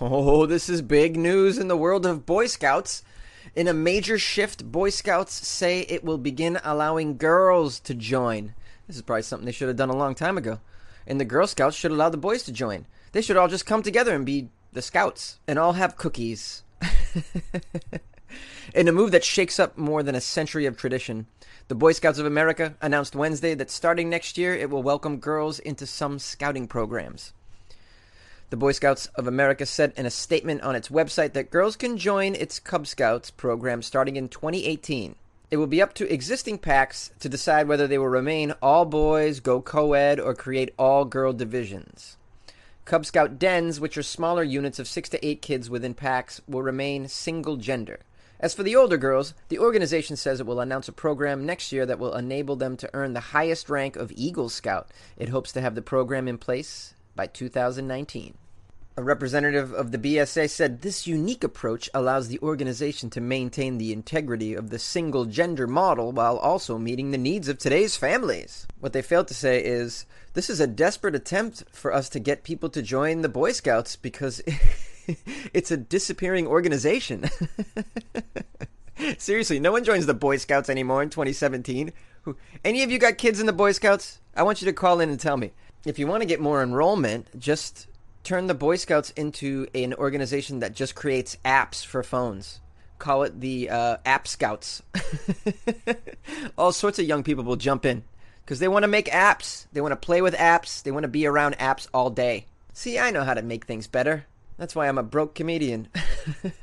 Oh, this is big news in the world of Boy Scouts. In a major shift, Boy Scouts say it will begin allowing girls to join. This is probably something they should have done a long time ago. And the Girl Scouts should allow the boys to join. They should all just come together and be the Scouts and all have cookies. In a move that shakes up more than a century of tradition, the Boy Scouts of America announced Wednesday that starting next year it will welcome girls into some scouting programs. The Boy Scouts of America said in a statement on its website that girls can join its Cub Scouts program starting in 2018. It will be up to existing packs to decide whether they will remain all boys, go co ed, or create all girl divisions. Cub Scout dens, which are smaller units of six to eight kids within packs, will remain single gender. As for the older girls, the organization says it will announce a program next year that will enable them to earn the highest rank of Eagle Scout. It hopes to have the program in place by 2019. A representative of the BSA said this unique approach allows the organization to maintain the integrity of the single gender model while also meeting the needs of today's families. What they failed to say is this is a desperate attempt for us to get people to join the Boy Scouts because it's a disappearing organization. Seriously, no one joins the Boy Scouts anymore in 2017. Any of you got kids in the Boy Scouts? I want you to call in and tell me. If you want to get more enrollment, just turn the Boy Scouts into an organization that just creates apps for phones. Call it the uh, App Scouts. All sorts of young people will jump in because they want to make apps. They want to play with apps. They want to be around apps all day. See, I know how to make things better. That's why I'm a broke comedian.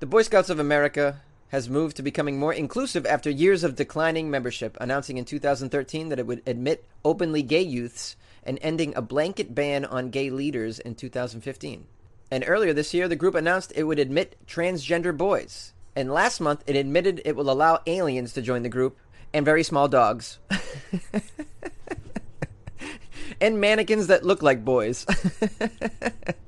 the Boy Scouts of America has moved to becoming more inclusive after years of declining membership, announcing in 2013 that it would admit openly gay youths and ending a blanket ban on gay leaders in 2015. And earlier this year, the group announced it would admit transgender boys. And last month, it admitted it will allow aliens to join the group and very small dogs. and mannequins that look like boys.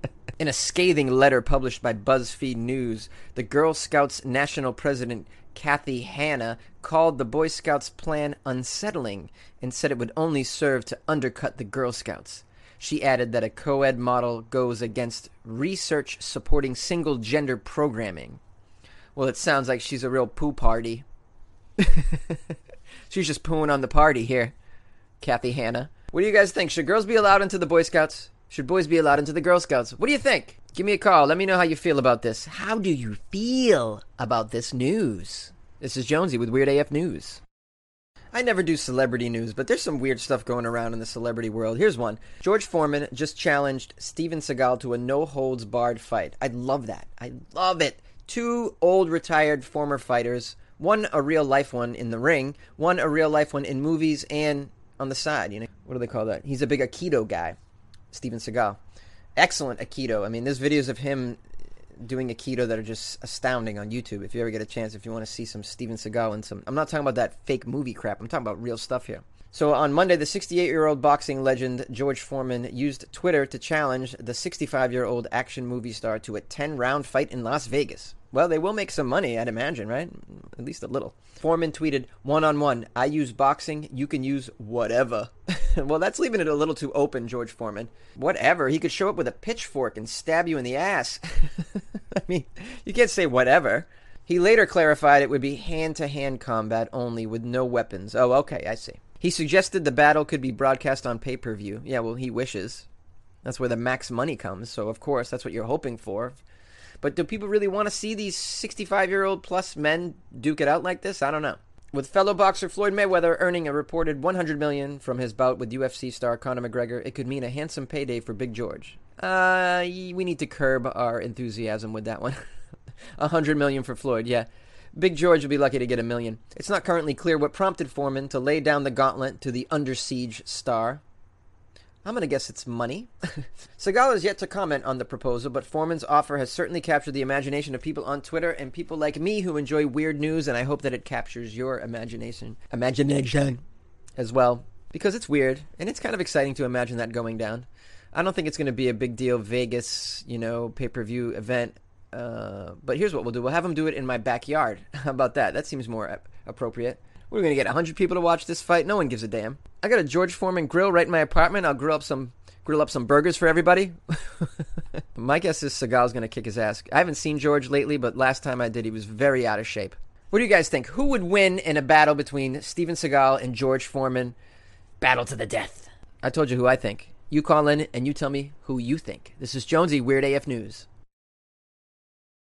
In a scathing letter published by BuzzFeed News, the Girl Scouts national president, Kathy Hannan, called the Boy Scouts plan unsettling and said it would only serve to undercut the Girl Scouts. She added that a co ed model goes against research supporting single gender programming. Well, it sounds like she's a real poo party. she's just pooing on the party here, Kathy Hannan. What do you guys think? Should girls be allowed into the Boy Scouts? Should boys be allowed into the Girl Scouts? What do you think? Give me a call. Let me know how you feel about this. How do you feel about this news? This is Jonesy with Weird AF News. I never do celebrity news, but there's some weird stuff going around in the celebrity world. Here's one. George Foreman just challenged Steven Seagal to a no holds barred fight. I love that. I love it. Two old retired former fighters, one a real life one in the ring, one a real life one in movies and on the side, you know. What do they call that? He's a big Aikido guy. Steven Seagal. Excellent Aikido. I mean, there's videos of him doing Aikido that are just astounding on YouTube. If you ever get a chance, if you want to see some Steven Seagal and some, I'm not talking about that fake movie crap. I'm talking about real stuff here. So on Monday, the 68 year old boxing legend George Foreman used Twitter to challenge the 65 year old action movie star to a 10 round fight in Las Vegas. Well, they will make some money, I'd imagine, right? At least a little. Foreman tweeted, one on one, I use boxing, you can use whatever. well, that's leaving it a little too open, George Foreman. Whatever. He could show up with a pitchfork and stab you in the ass. I mean, you can't say whatever. He later clarified it would be hand to hand combat only with no weapons. Oh, okay, I see. He suggested the battle could be broadcast on pay per view. Yeah, well, he wishes. That's where the max money comes, so of course, that's what you're hoping for. But do people really want to see these 65 year old plus men duke it out like this? I don't know. With fellow boxer Floyd Mayweather earning a reported 100 million from his bout with UFC star Conor McGregor, it could mean a handsome payday for Big George. Uh, we need to curb our enthusiasm with that one. 100 million for Floyd, yeah. Big George will be lucky to get a million. It's not currently clear what prompted Foreman to lay down the gauntlet to the under siege star. I'm going to guess it's money. Seagal has yet to comment on the proposal, but Foreman's offer has certainly captured the imagination of people on Twitter and people like me who enjoy weird news, and I hope that it captures your imagination. Imagination as well, because it's weird, and it's kind of exciting to imagine that going down. I don't think it's going to be a big deal Vegas, you know, pay per view event. Uh, but here's what we'll do: we'll have them do it in my backyard. How about that? That seems more ap- appropriate. We're to get 100 people to watch this fight. No one gives a damn. I got a George Foreman grill right in my apartment. I'll grill up some grill up some burgers for everybody. my guess is Seagal's to kick his ass. I haven't seen George lately, but last time I did, he was very out of shape. What do you guys think? Who would win in a battle between Steven Seagal and George Foreman? Battle to the death. I told you who I think. You call in and you tell me who you think. This is Jonesy, Weird AF News.